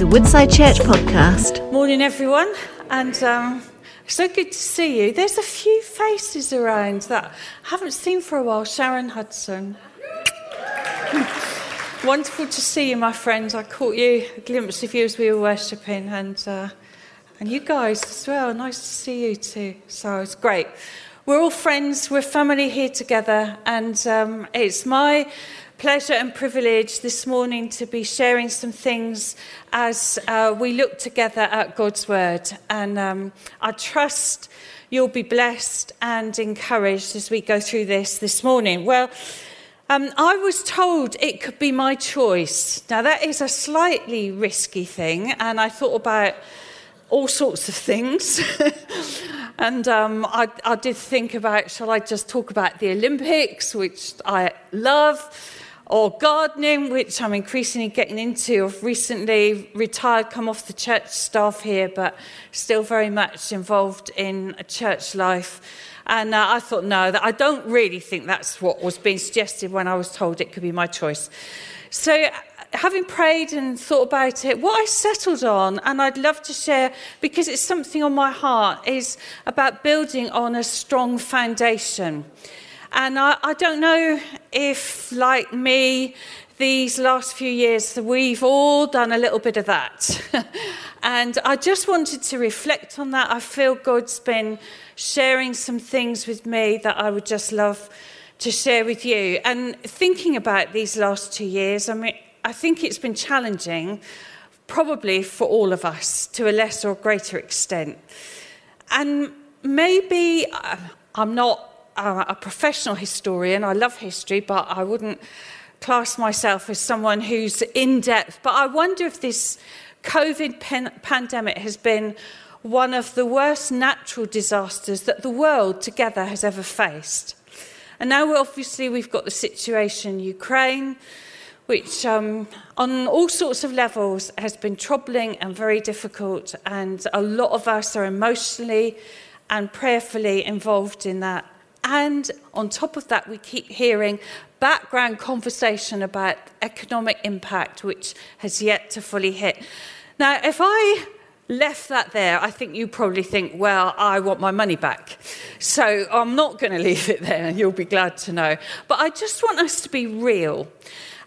is a Woodside Church podcast. Morning, everyone, and um, so good to see you. There's a few faces around that I haven't seen for a while. Sharon Hudson. Wonderful to see you, my friends. I caught you a glimpse of you as we were worshipping, and uh, and you guys as well. Nice to see you too. So it's great. We're all friends. We're family here together, and um, it's my pleasure and privilege this morning to be sharing some things as uh, we look together at God's Word. And um, I trust you'll be blessed and encouraged as we go through this this morning. Well, um, I was told it could be my choice. Now, that is a slightly risky thing, and I thought about all sorts of things. and um, I, I did think about shall I just talk about the Olympics, which I love or gardening, which I'm increasingly getting into. I've recently retired, come off the church staff here, but still very much involved in church life. And uh, I thought, no, that I don't really think that's what was being suggested when I was told it could be my choice. So, having prayed and thought about it, what I settled on, and I'd love to share because it's something on my heart, is about building on a strong foundation. And I, I don't know if, like me, these last few years, we've all done a little bit of that. and I just wanted to reflect on that. I feel God's been sharing some things with me that I would just love to share with you. And thinking about these last two years, I mean, I think it's been challenging, probably for all of us to a less or greater extent. And maybe uh, I'm not a professional historian. I love history, but I wouldn't class myself as someone who's in depth. But I wonder if this COVID pandemic has been one of the worst natural disasters that the world together has ever faced. And now, obviously, we've got the situation in Ukraine, which, um, on all sorts of levels, has been troubling and very difficult. And a lot of us are emotionally and prayerfully involved in that. And on top of that, we keep hearing background conversation about economic impact, which has yet to fully hit. Now, if I left that there, I think you probably think, well, I want my money back. So I'm not going to leave it there, you'll be glad to know. But I just want us to be real.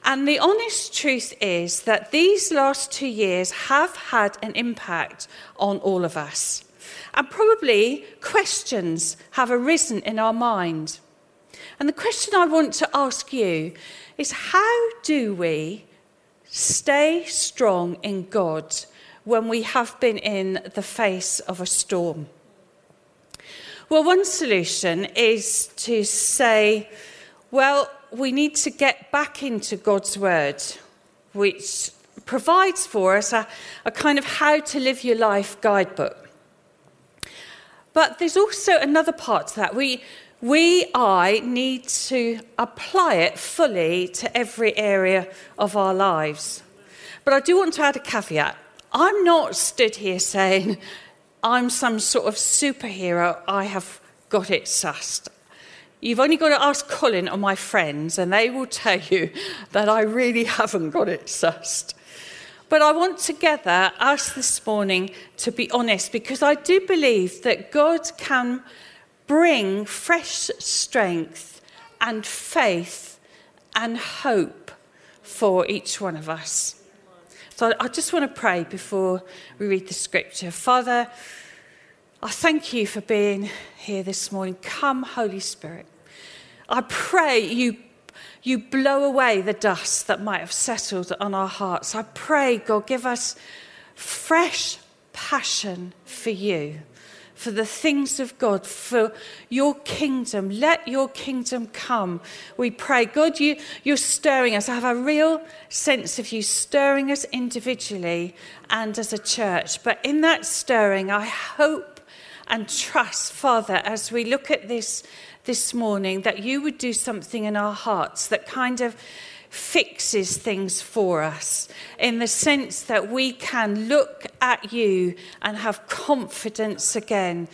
And the honest truth is that these last two years have had an impact on all of us. And probably questions have arisen in our mind. And the question I want to ask you is how do we stay strong in God when we have been in the face of a storm? Well, one solution is to say, well, we need to get back into God's word, which provides for us a, a kind of how to live your life guidebook. But there's also another part to that. We, we, I, need to apply it fully to every area of our lives. But I do want to add a caveat. I'm not stood here saying I'm some sort of superhero, I have got it sussed. You've only got to ask Colin or my friends, and they will tell you that I really haven't got it sussed. But I want together us this morning to be honest because I do believe that God can bring fresh strength and faith and hope for each one of us. So I just want to pray before we read the scripture. Father, I thank you for being here this morning. Come, Holy Spirit. I pray you you blow away the dust that might have settled on our hearts. I pray, God, give us fresh passion for you, for the things of God, for your kingdom. Let your kingdom come. We pray. God, you, you're stirring us. I have a real sense of you stirring us individually and as a church. But in that stirring, I hope and trust, Father, as we look at this this morning that you would do something in our hearts that kind of fixes things for us in the sense that we can look at you and have confidence again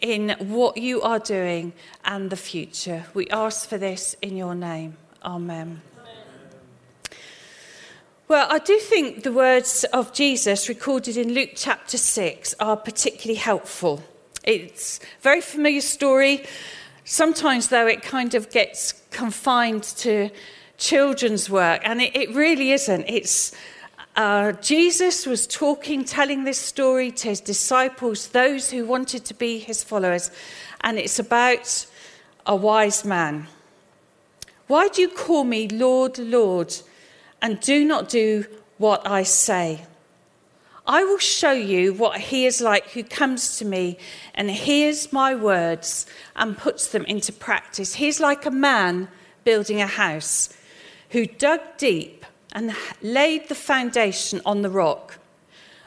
in what you are doing and the future. We ask for this in your name. Amen. Well, I do think the words of Jesus recorded in Luke chapter 6 are particularly helpful. It's a very familiar story. Sometimes, though, it kind of gets confined to children's work, and it, it really isn't. It's uh, Jesus was talking, telling this story to his disciples, those who wanted to be his followers, and it's about a wise man. Why do you call me Lord, Lord? and do not do what I say. I will show you what he is like who comes to me and hears my words and puts them into practice. He's like a man building a house who dug deep and laid the foundation on the rock.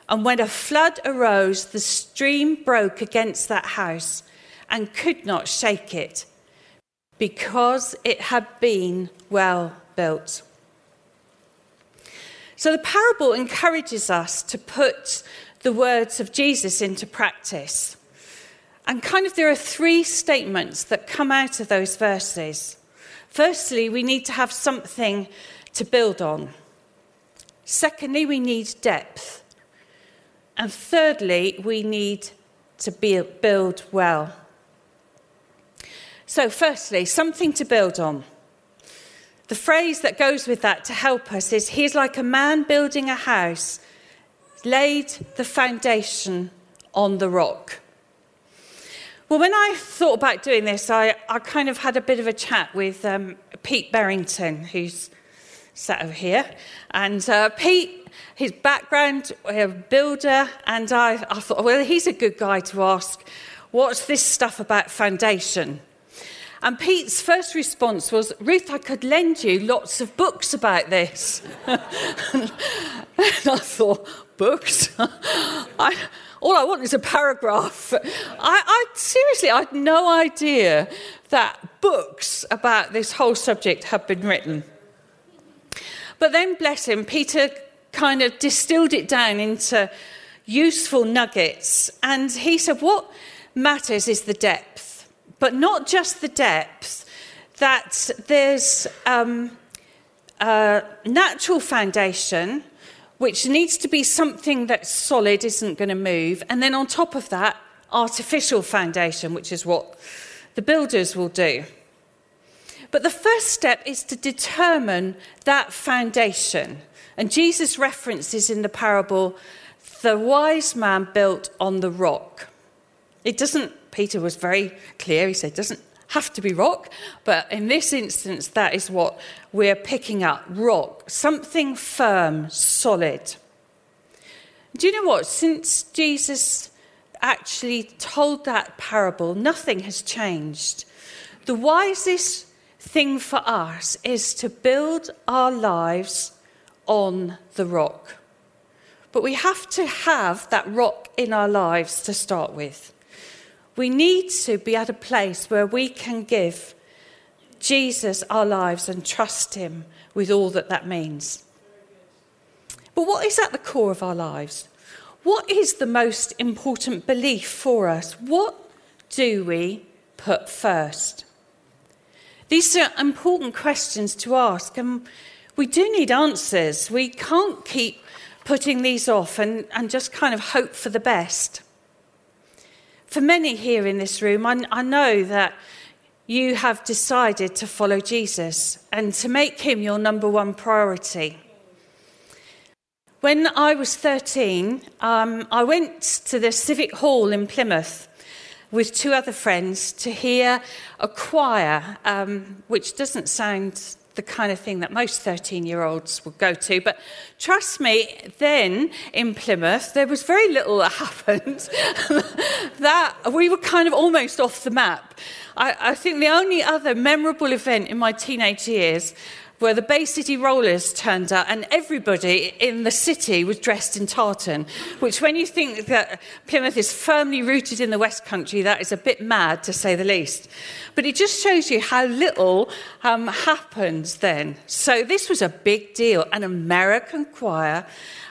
And when a flood arose, the stream broke against that house and could not shake it because it had been well built. So the parable encourages us to put the words of Jesus into practice. And kind of there are three statements that come out of those verses. Firstly, we need to have something to build on. Secondly, we need depth. And thirdly, we need to build well. So, firstly, something to build on. The phrase that goes with that to help us is He's like a man building a house, laid the foundation on the rock. Well, when I thought about doing this, I, I kind of had a bit of a chat with um, Pete Berrington, who's sat over here. And uh, Pete, his background, a builder, and I, I thought, well, he's a good guy to ask, what's this stuff about foundation? And Pete's first response was, Ruth, I could lend you lots of books about this. and I thought, books? I, all I want is a paragraph. I, I seriously, I had no idea that books about this whole subject had been written. But then, bless him, Peter kind of distilled it down into useful nuggets. And he said, What matters is the depth but not just the depth, that there's um, a natural foundation, which needs to be something that's solid, isn't going to move. And then on top of that, artificial foundation, which is what the builders will do. But the first step is to determine that foundation. And Jesus references in the parable the wise man built on the rock. It doesn't Peter was very clear. He said, doesn't have to be rock, but in this instance, that is what we're picking up rock, something firm, solid. Do you know what? Since Jesus actually told that parable, nothing has changed. The wisest thing for us is to build our lives on the rock. But we have to have that rock in our lives to start with. We need to be at a place where we can give Jesus our lives and trust Him with all that that means. But what is at the core of our lives? What is the most important belief for us? What do we put first? These are important questions to ask, and we do need answers. We can't keep putting these off and, and just kind of hope for the best. For many here in this room, I, I know that you have decided to follow Jesus and to make him your number one priority. When I was 13, um, I went to the Civic Hall in Plymouth with two other friends to hear a choir, um, which doesn't sound the kind of thing that most 13 year olds would go to. But trust me, then in Plymouth, there was very little that happened. that we were kind of almost off the map. I, I think the only other memorable event in my teenage years where the Bay City Rollers turned up and everybody in the city was dressed in tartan, which, when you think that Plymouth is firmly rooted in the West Country, that is a bit mad to say the least. But it just shows you how little um, happens then. So, this was a big deal. An American choir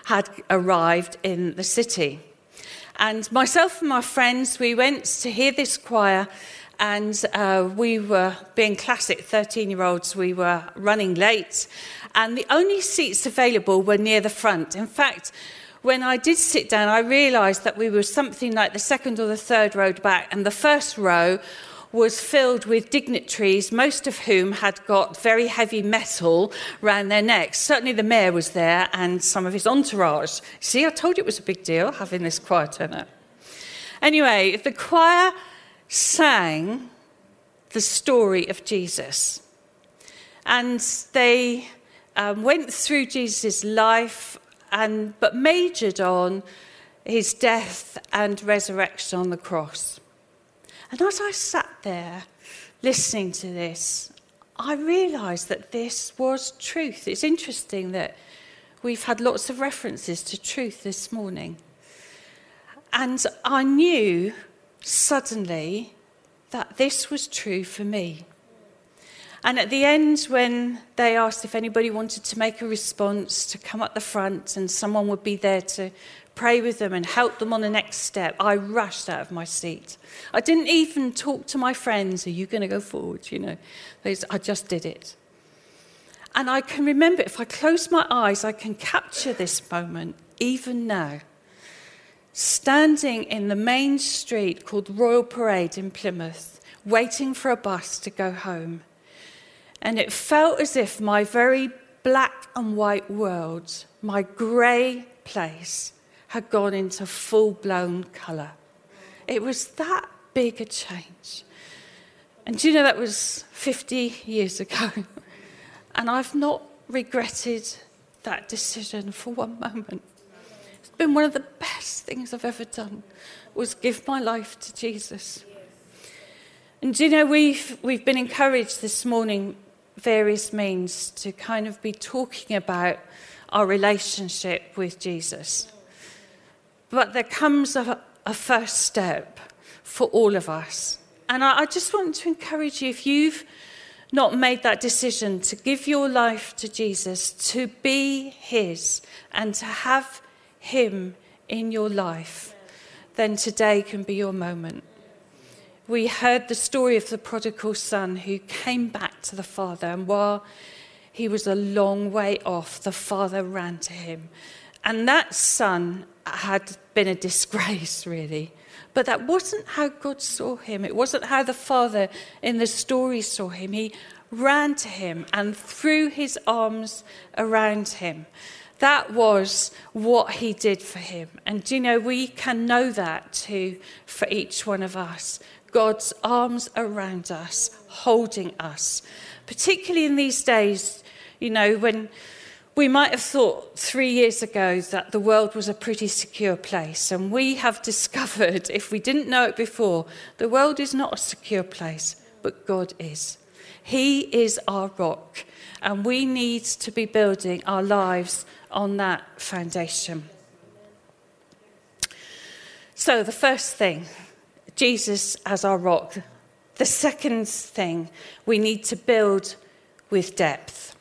had arrived in the city. And myself and my friends, we went to hear this choir and uh, we were, being classic 13 year olds, we were running late, and the only seats available were near the front. In fact, when I did sit down, I realised that we were something like the second or the third row back, and the first row was filled with dignitaries, most of whom had got very heavy metal round their necks. Certainly the mayor was there and some of his entourage. See, I told you it was a big deal having this choir turn Anyway, the choir sang the story of Jesus. And they um, went through Jesus' life, and, but majored on his death and resurrection on the cross. And as I sat there listening to this, I realised that this was truth. It's interesting that we've had lots of references to truth this morning. And I knew suddenly that this was true for me. And at the end, when they asked if anybody wanted to make a response, to come up the front and someone would be there to pray with them and help them on the next step, I rushed out of my seat. I didn't even talk to my friends, are you going to go forward? You know, I just did it. And I can remember, if I close my eyes, I can capture this moment even now. Standing in the main street called Royal Parade in Plymouth, waiting for a bus to go home. And it felt as if my very black and white world, my grey place, had gone into full blown colour. It was that big a change. And do you know that was 50 years ago? and I've not regretted that decision for one moment. Been one of the best things I've ever done was give my life to Jesus. And you know we've we've been encouraged this morning various means to kind of be talking about our relationship with Jesus. But there comes a, a first step for all of us. And I, I just want to encourage you if you've not made that decision to give your life to Jesus, to be His, and to have Him in your life, then today can be your moment. We heard the story of the prodigal son who came back to the father, and while he was a long way off, the father ran to him. And that son had been a disgrace, really. But that wasn't how God saw him. It wasn't how the father in the story saw him. He ran to him and threw his arms around him. That was what he did for him. And you know, we can know that too for each one of us. God's arms around us, holding us. Particularly in these days, you know, when we might have thought three years ago that the world was a pretty secure place, and we have discovered, if we didn't know it before, the world is not a secure place, but God is. He is our rock, and we need to be building our lives on that foundation. So, the first thing, Jesus as our rock. The second thing, we need to build with depth.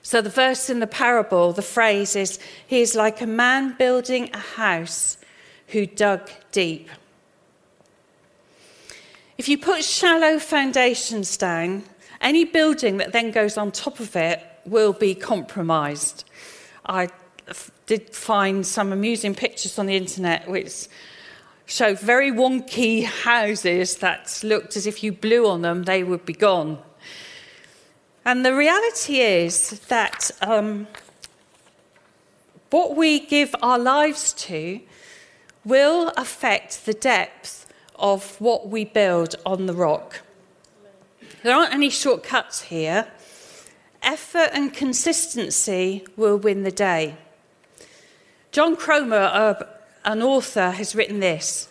So, the verse in the parable, the phrase is, He is like a man building a house who dug deep. If you put shallow foundations down, any building that then goes on top of it will be compromised. I did find some amusing pictures on the internet which showed very wonky houses that looked as if you blew on them, they would be gone. And the reality is that um, what we give our lives to will affect the depth of what we build on the rock. There aren't any shortcuts here. Effort and consistency will win the day. John Comer, an author, has written this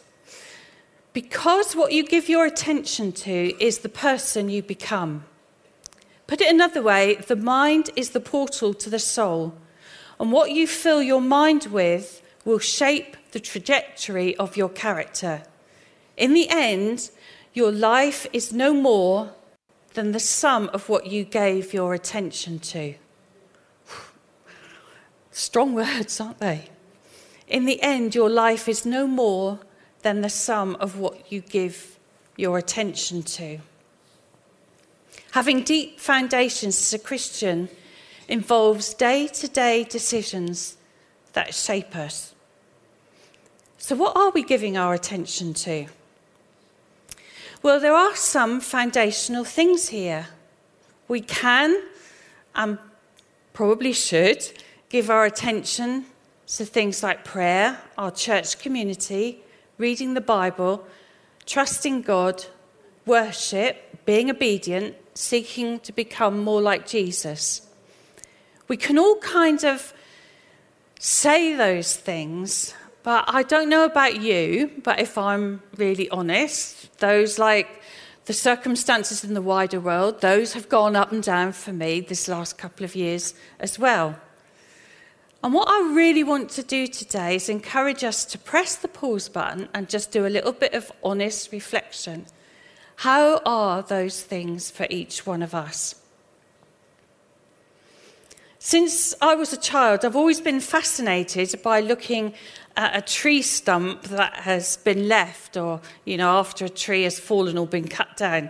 Because what you give your attention to is the person you become. Put it another way the mind is the portal to the soul, and what you fill your mind with will shape the trajectory of your character. In the end, your life is no more than the sum of what you gave your attention to. Strong words, aren't they? In the end, your life is no more than the sum of what you give your attention to. Having deep foundations as a Christian involves day to day decisions that shape us. So, what are we giving our attention to? Well, there are some foundational things here. We can and probably should give our attention to things like prayer, our church community, reading the Bible, trusting God, worship, being obedient, seeking to become more like Jesus. We can all kind of say those things, but I don't know about you, but if I'm really honest, those like the circumstances in the wider world, those have gone up and down for me this last couple of years as well. And what I really want to do today is encourage us to press the pause button and just do a little bit of honest reflection. How are those things for each one of us? Since I was a child, I've always been fascinated by looking at a tree stump that has been left, or, you know, after a tree has fallen or been cut down.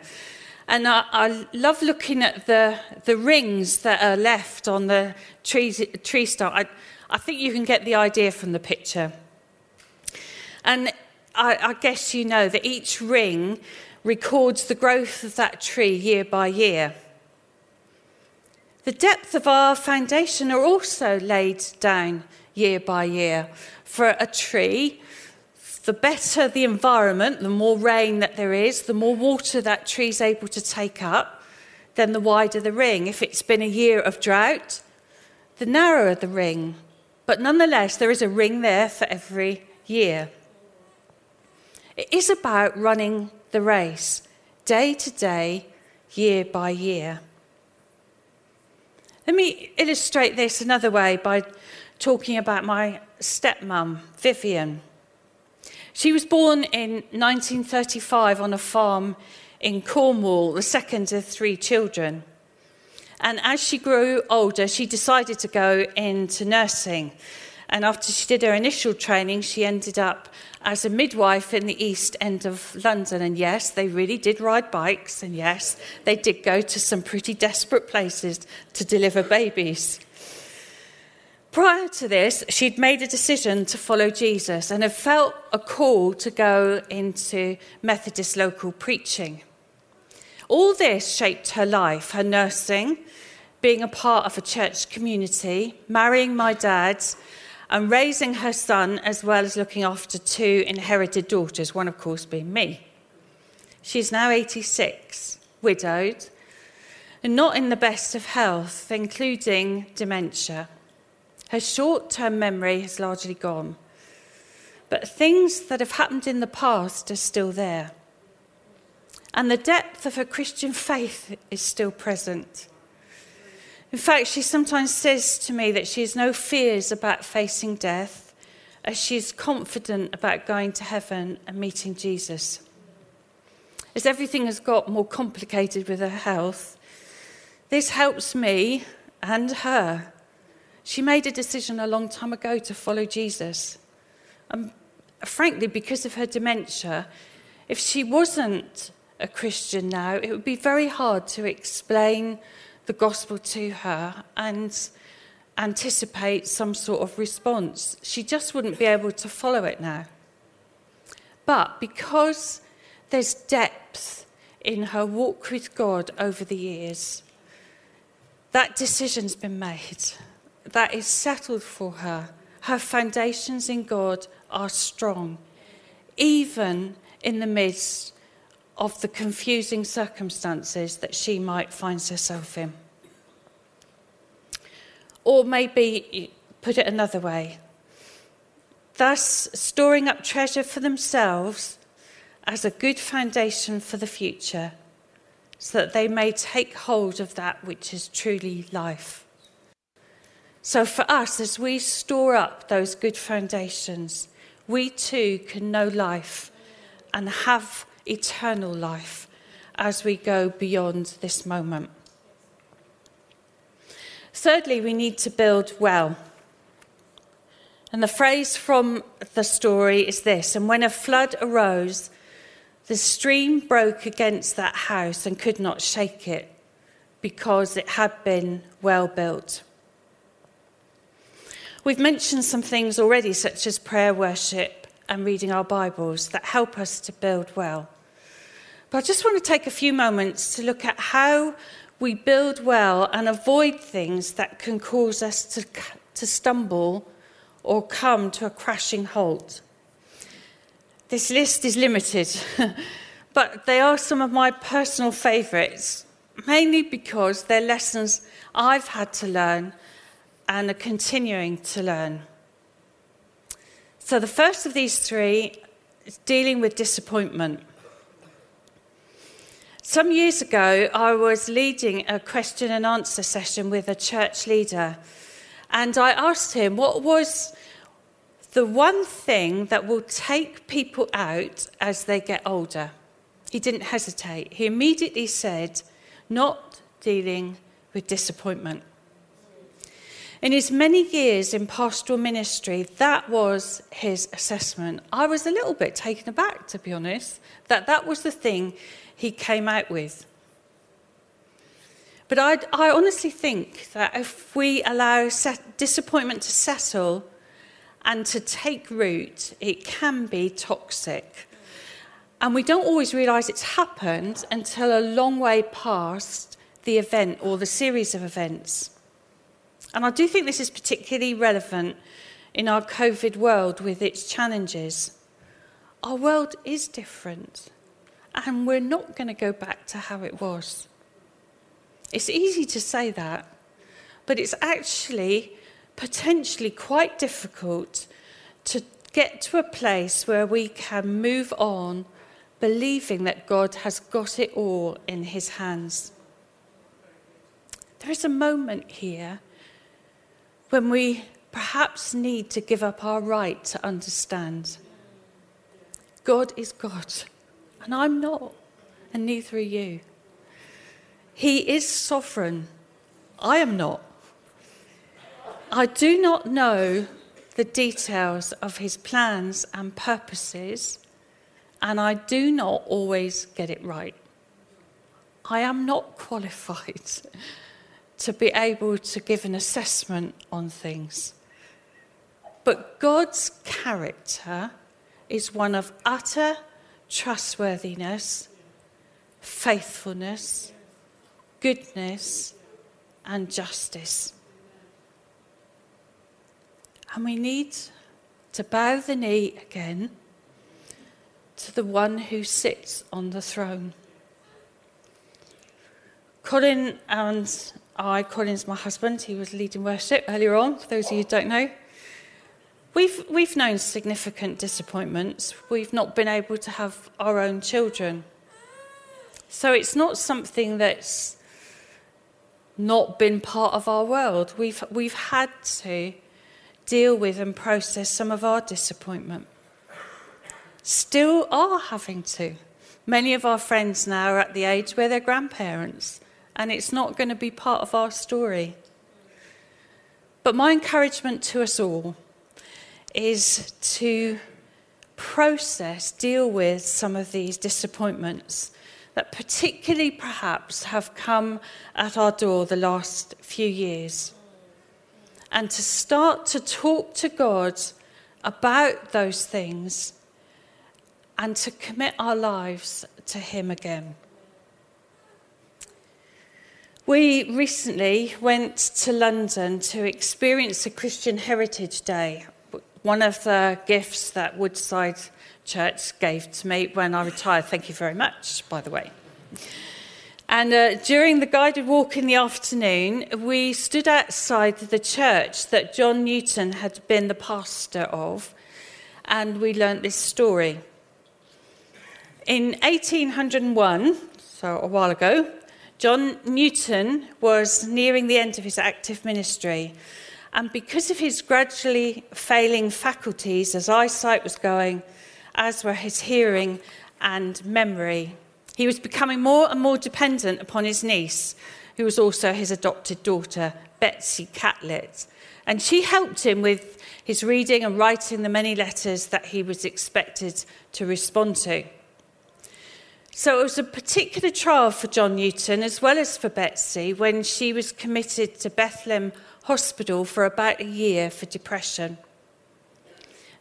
And I, I love looking at the, the rings that are left on the tree, tree stump. I, I think you can get the idea from the picture. And I, I guess you know that each ring records the growth of that tree year by year. The depth of our foundation are also laid down year by year. For a tree, the better the environment, the more rain that there is, the more water that tree is able to take up, then the wider the ring. If it's been a year of drought, the narrower the ring. But nonetheless, there is a ring there for every year. It is about running the race day to day, year by year. Let me illustrate this another way by talking about my stepmom, Vivian. She was born in 1935 on a farm in Cornwall, the second of three children. And as she grew older, she decided to go into nursing. And after she did her initial training, she ended up as a midwife in the east end of London. And yes, they really did ride bikes. And yes, they did go to some pretty desperate places to deliver babies. Prior to this, she'd made a decision to follow Jesus and had felt a call to go into Methodist local preaching. All this shaped her life, her nursing, being a part of a church community, marrying my dad, and raising her son, as well as looking after two inherited daughters, one, of course, being me. She's now 86, widowed, and not in the best of health, including dementia. Her short term memory has largely gone, but things that have happened in the past are still there. And the depth of her Christian faith is still present. In fact, she sometimes says to me that she has no fears about facing death, as she is confident about going to heaven and meeting Jesus. As everything has got more complicated with her health, this helps me and her. She made a decision a long time ago to follow Jesus. And frankly, because of her dementia, if she wasn't a Christian now, it would be very hard to explain the gospel to her and anticipate some sort of response. She just wouldn't be able to follow it now. But because there's depth in her walk with God over the years, that decision's been made. That is settled for her. Her foundations in God are strong, even in the midst of the confusing circumstances that she might find herself in. Or maybe put it another way thus storing up treasure for themselves as a good foundation for the future, so that they may take hold of that which is truly life. So, for us, as we store up those good foundations, we too can know life and have eternal life as we go beyond this moment. Thirdly, we need to build well. And the phrase from the story is this And when a flood arose, the stream broke against that house and could not shake it because it had been well built. We've mentioned some things already, such as prayer, worship, and reading our Bibles, that help us to build well. But I just want to take a few moments to look at how we build well and avoid things that can cause us to, to stumble or come to a crashing halt. This list is limited, but they are some of my personal favourites, mainly because they're lessons I've had to learn and are continuing to learn. So, the first of these three is dealing with disappointment. Some years ago, I was leading a question and answer session with a church leader, and I asked him what was the one thing that will take people out as they get older. He didn't hesitate. He immediately said, not dealing with disappointment. In his many years in pastoral ministry, that was his assessment. I was a little bit taken aback, to be honest, that that was the thing he came out with. But I, I honestly think that if we allow set, disappointment to settle and to take root, it can be toxic. And we don't always realize it's happened until a long way past the event or the series of events. And I do think this is particularly relevant in our COVID world with its challenges. Our world is different, and we're not going to go back to how it was. It's easy to say that, but it's actually potentially quite difficult to get to a place where we can move on believing that God has got it all in his hands. There is a moment here when we perhaps need to give up our right to understand. God is God, and I'm not, and neither are you. He is sovereign. I am not. I do not know the details of his plans and purposes, and I do not always get it right. I am not qualified to be able to give an assessment on things. But God's character is one of utter trustworthiness, faithfulness, goodness, and justice. And we need to bow the knee again to the one who sits on the throne. Colin and I, Colin's my husband, he was leading worship earlier on, for those of you who don't know. We've, we've known significant disappointments. We've not been able to have our own children. So it's not something that's not been part of our world. We've, we've had to deal with and process some of our disappointment. Still are having to. Many of our friends now are at the age where they're grandparents and it's not going to be part of our story. But my encouragement to us all is to process, deal with some of these disappointments that, particularly perhaps, have come at our door the last few years. And to start to talk to God about those things and to commit our lives to Him again. We recently went to London to experience a Christian Heritage Day, one of the gifts that Woodside Church gave to me when I retired. Thank you very much, by the way. And uh, during the guided walk in the afternoon, we stood outside the church that John Newton had been the pastor of, and we learnt this story. In 1801, so a while ago, John Newton was nearing the end of his active ministry, and because of his gradually failing faculties as eyesight was going, as were his hearing and memory, he was becoming more and more dependent upon his niece, who was also his adopted daughter, Betsy Catlett. And she helped him with his reading and writing the many letters that he was expected to respond to. So it was a particular trial for John Newton as well as for Betsy when she was committed to Bethlehem Hospital for about a year for depression.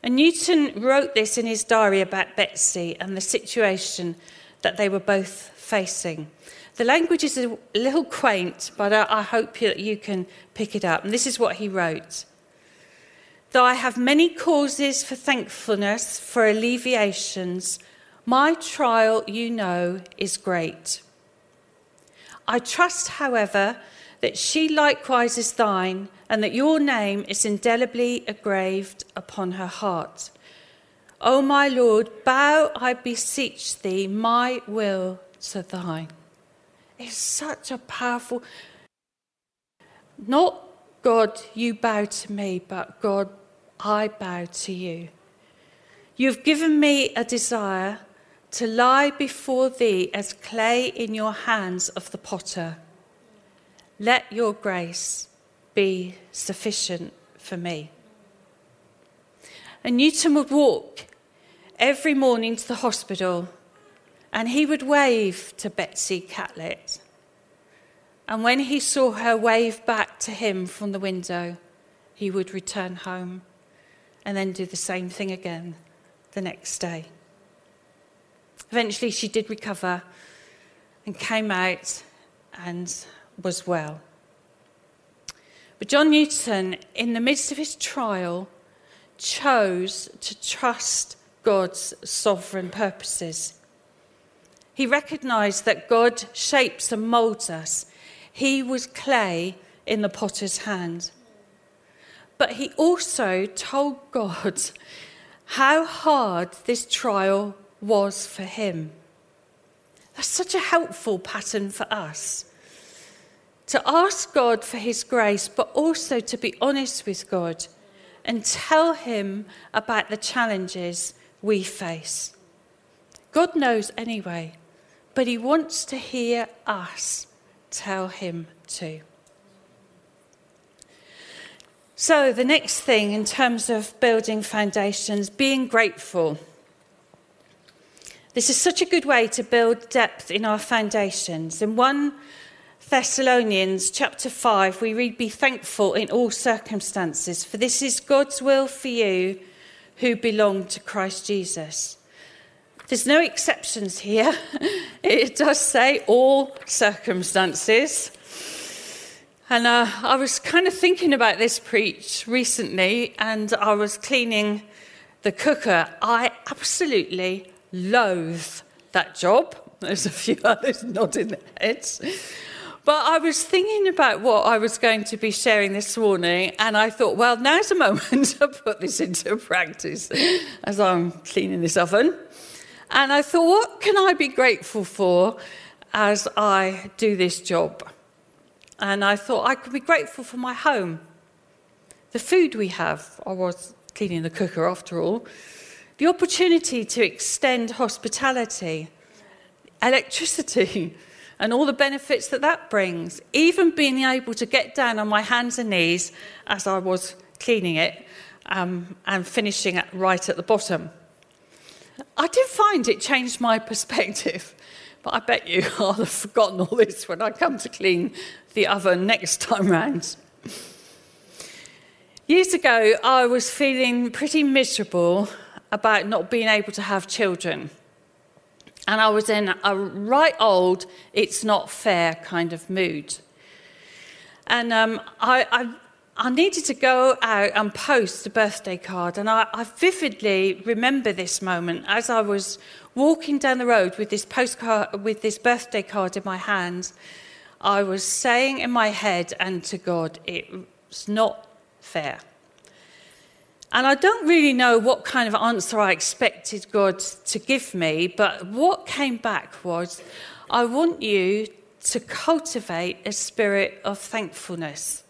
And Newton wrote this in his diary about Betsy and the situation that they were both facing. The language is a little quaint, but I hope that you can pick it up. And this is what he wrote Though I have many causes for thankfulness, for alleviations, my trial, you know, is great. I trust, however, that she likewise is thine, and that your name is indelibly engraved upon her heart. O my Lord, bow, I beseech thee, my will to thine. It's such a powerful, not God, you bow to me, but God, I bow to you. You've given me a desire to lie before thee as clay in your hands of the potter. Let your grace be sufficient for me. And Newton would walk every morning to the hospital and he would wave to Betsy Catlett. And when he saw her wave back to him from the window, he would return home and then do the same thing again the next day. Eventually, she did recover and came out and was well. But John Newton, in the midst of his trial, chose to trust God's sovereign purposes. He recognized that God shapes and molds us. He was clay in the potter's hand. But he also told God how hard this trial was for him. That's such a helpful pattern for us. To ask God for his grace, but also to be honest with God and tell him about the challenges we face. God knows anyway, but he wants to hear us tell him too. So, the next thing in terms of building foundations, being grateful. This is such a good way to build depth in our foundations. In 1 Thessalonians chapter 5, we read, Be thankful in all circumstances, for this is God's will for you who belong to Christ Jesus. There's no exceptions here. It does say all circumstances. And uh, I was kind of thinking about this preach recently, and I was cleaning the cooker. I absolutely loathe that job. There's a few others nodding their heads. But I was thinking about what I was going to be sharing this morning, and I thought, well, now's the moment to put this into practice as I'm cleaning this oven. And I thought, what can I be grateful for as I do this job? And I thought I could be grateful for my home, the food we have. I was cleaning the cooker after all. The opportunity to extend hospitality, electricity, and all the benefits that that brings. Even being able to get down on my hands and knees as I was cleaning it um, and finishing it right at the bottom. I did find it changed my perspective, but I bet you I'll have forgotten all this when I come to clean the oven next time round. Years ago, I was feeling pretty miserable about not being able to have children. And I was in a right old, it's not fair kind of mood. And um, I, I I needed to go out and post a birthday card. And I, I, vividly remember this moment as I was walking down the road with this postcard, with this birthday card in my hand. I was saying in my head and to God, it's not fair. And I don't really know what kind of answer I expected God to give me, but what came back was, I want you to cultivate a spirit of thankfulness.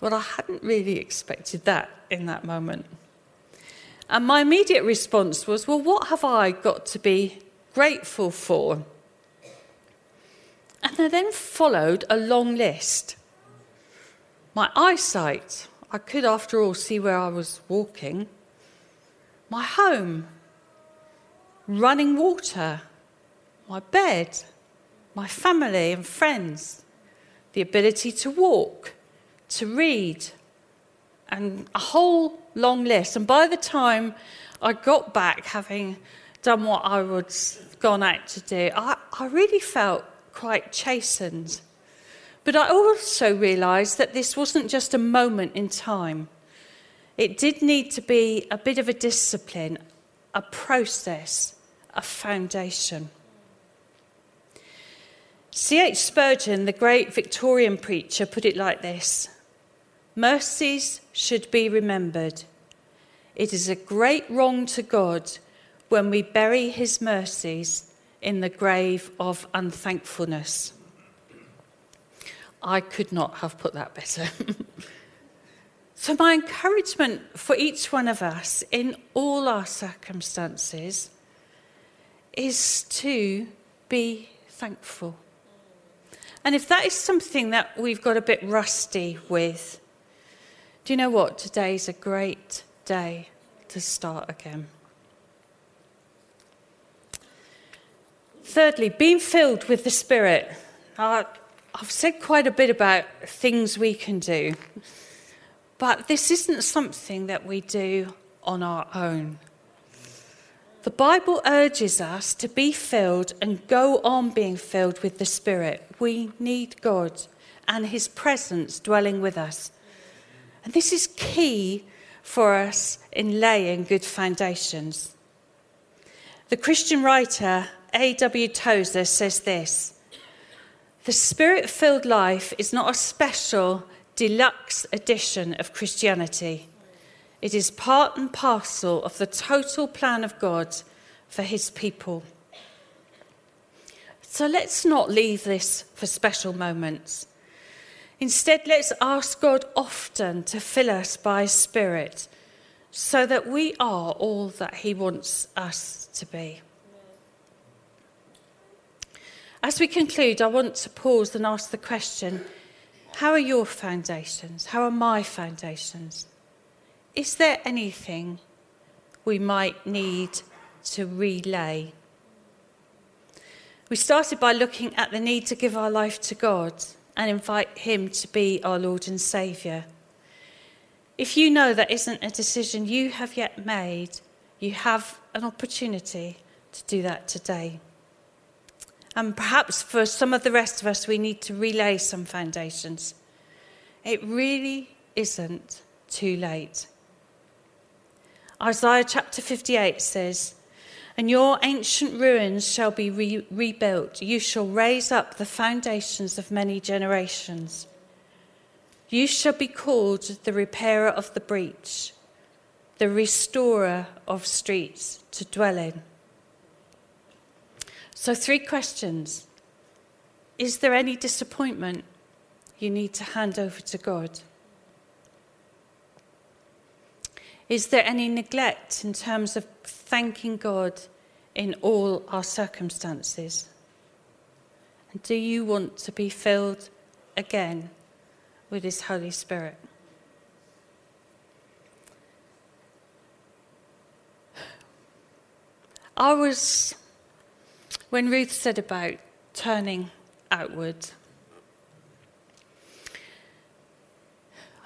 Well, I hadn't really expected that in that moment. And my immediate response was, well, what have I got to be grateful for? And there then followed a long list. My eyesight, I could, after all, see where I was walking. My home, running water, my bed, my family and friends, the ability to walk, to read, and a whole long list. And by the time I got back, having done what I was gone out to do, I, I really felt quite chastened. But I also realised that this wasn't just a moment in time. It did need to be a bit of a discipline, a process, a foundation. C.H. Spurgeon, the great Victorian preacher, put it like this Mercies should be remembered. It is a great wrong to God when we bury his mercies in the grave of unthankfulness. I could not have put that better. so, my encouragement for each one of us in all our circumstances is to be thankful. And if that is something that we've got a bit rusty with, do you know what? Today's a great day to start again. Thirdly, being filled with the Spirit. I've said quite a bit about things we can do, but this isn't something that we do on our own. The Bible urges us to be filled and go on being filled with the Spirit. We need God and His presence dwelling with us. And this is key for us in laying good foundations. The Christian writer A.W. Tozer says this The spirit filled life is not a special deluxe edition of Christianity. It is part and parcel of the total plan of God for his people. So let's not leave this for special moments. Instead, let's ask God often to fill us by Spirit so that we are all that He wants us to be. As we conclude, I want to pause and ask the question How are your foundations? How are my foundations? Is there anything we might need to relay? We started by looking at the need to give our life to God and invite Him to be our Lord and Saviour. If you know that isn't a decision you have yet made, you have an opportunity to do that today. And perhaps for some of the rest of us, we need to relay some foundations. It really isn't too late. Isaiah chapter 58 says, And your ancient ruins shall be re- rebuilt. You shall raise up the foundations of many generations. You shall be called the repairer of the breach, the restorer of streets to dwell in. So, three questions Is there any disappointment you need to hand over to God? Is there any neglect in terms of thanking God in all our circumstances? And do you want to be filled again with His Holy Spirit? I was, when Ruth said about turning outward,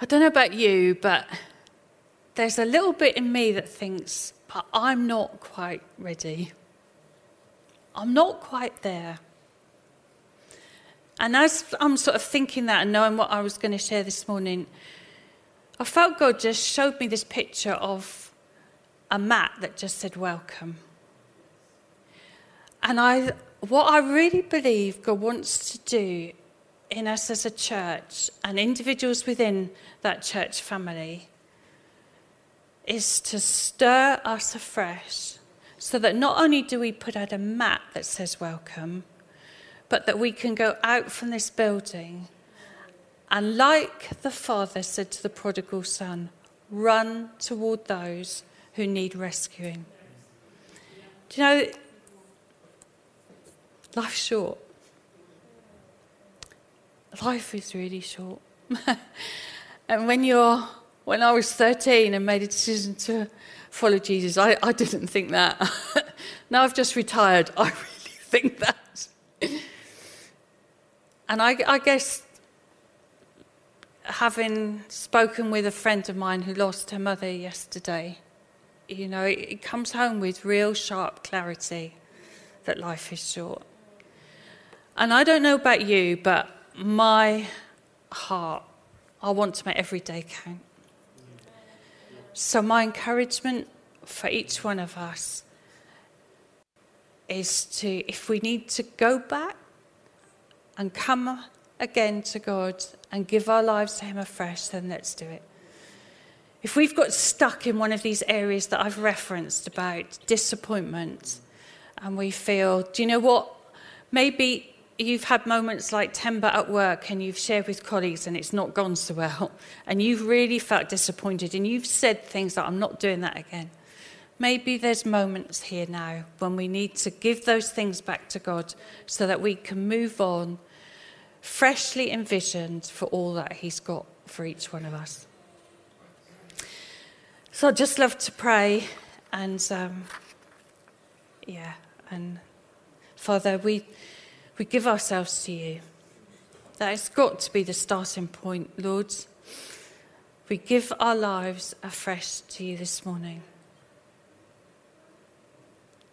I don't know about you, but there's a little bit in me that thinks, but I'm not quite ready. I'm not quite there. And as I'm sort of thinking that and knowing what I was going to share this morning, I felt God just showed me this picture of a mat that just said welcome. And I, what I really believe God wants to do in us as a church and individuals within that church family is to stir us afresh so that not only do we put out a mat that says welcome, but that we can go out from this building and, like the father said to the prodigal son, run toward those who need rescuing. Do you know, life's short. Life is really short. and when you're when I was 13 and made a decision to follow Jesus, I, I didn't think that. now I've just retired, I really think that. And I, I guess having spoken with a friend of mine who lost her mother yesterday, you know, it, it comes home with real sharp clarity that life is short. And I don't know about you, but my heart, I want to make every day count. So, my encouragement for each one of us is to, if we need to go back and come again to God and give our lives to Him afresh, then let's do it. If we've got stuck in one of these areas that I've referenced about disappointment, and we feel, do you know what? Maybe you've had moments like timber at work and you've shared with colleagues and it's not gone so well, and you've really felt disappointed and you've said things that I'm not doing that again. Maybe there's moments here now when we need to give those things back to God so that we can move on freshly envisioned for all that He's got for each one of us. So I'd just love to pray and, um, yeah, and Father, we, we give ourselves to you. That has got to be the starting point, Lord. We give our lives afresh to you this morning.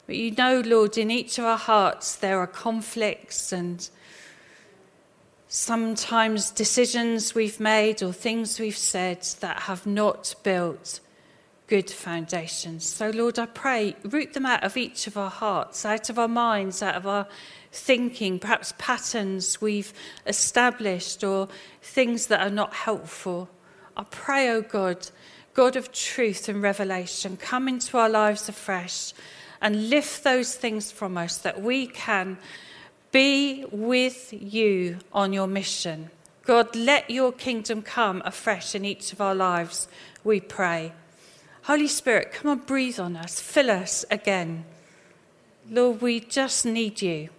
But you know, Lord, in each of our hearts there are conflicts and sometimes decisions we've made or things we've said that have not built good foundations. So, Lord, I pray, root them out of each of our hearts, out of our minds, out of our thinking, perhaps patterns we've established or things that are not helpful. I pray, oh God, God of truth and revelation, come into our lives afresh and lift those things from us that we can be with you on your mission. God, let your kingdom come afresh in each of our lives, we pray. Holy Spirit, come and breathe on us, fill us again. Lord, we just need you.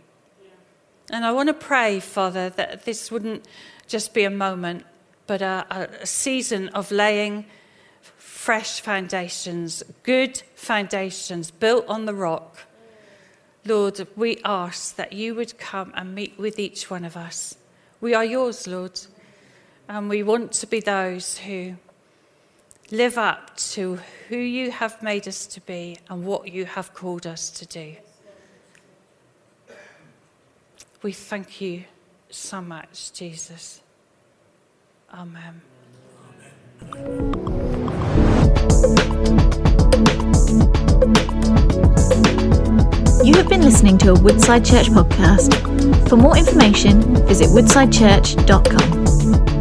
And I want to pray, Father, that this wouldn't just be a moment, but a, a season of laying fresh foundations, good foundations built on the rock. Lord, we ask that you would come and meet with each one of us. We are yours, Lord, and we want to be those who live up to who you have made us to be and what you have called us to do. We thank you so much, Jesus. Amen. You have been listening to a Woodside Church podcast. For more information, visit woodsidechurch.com.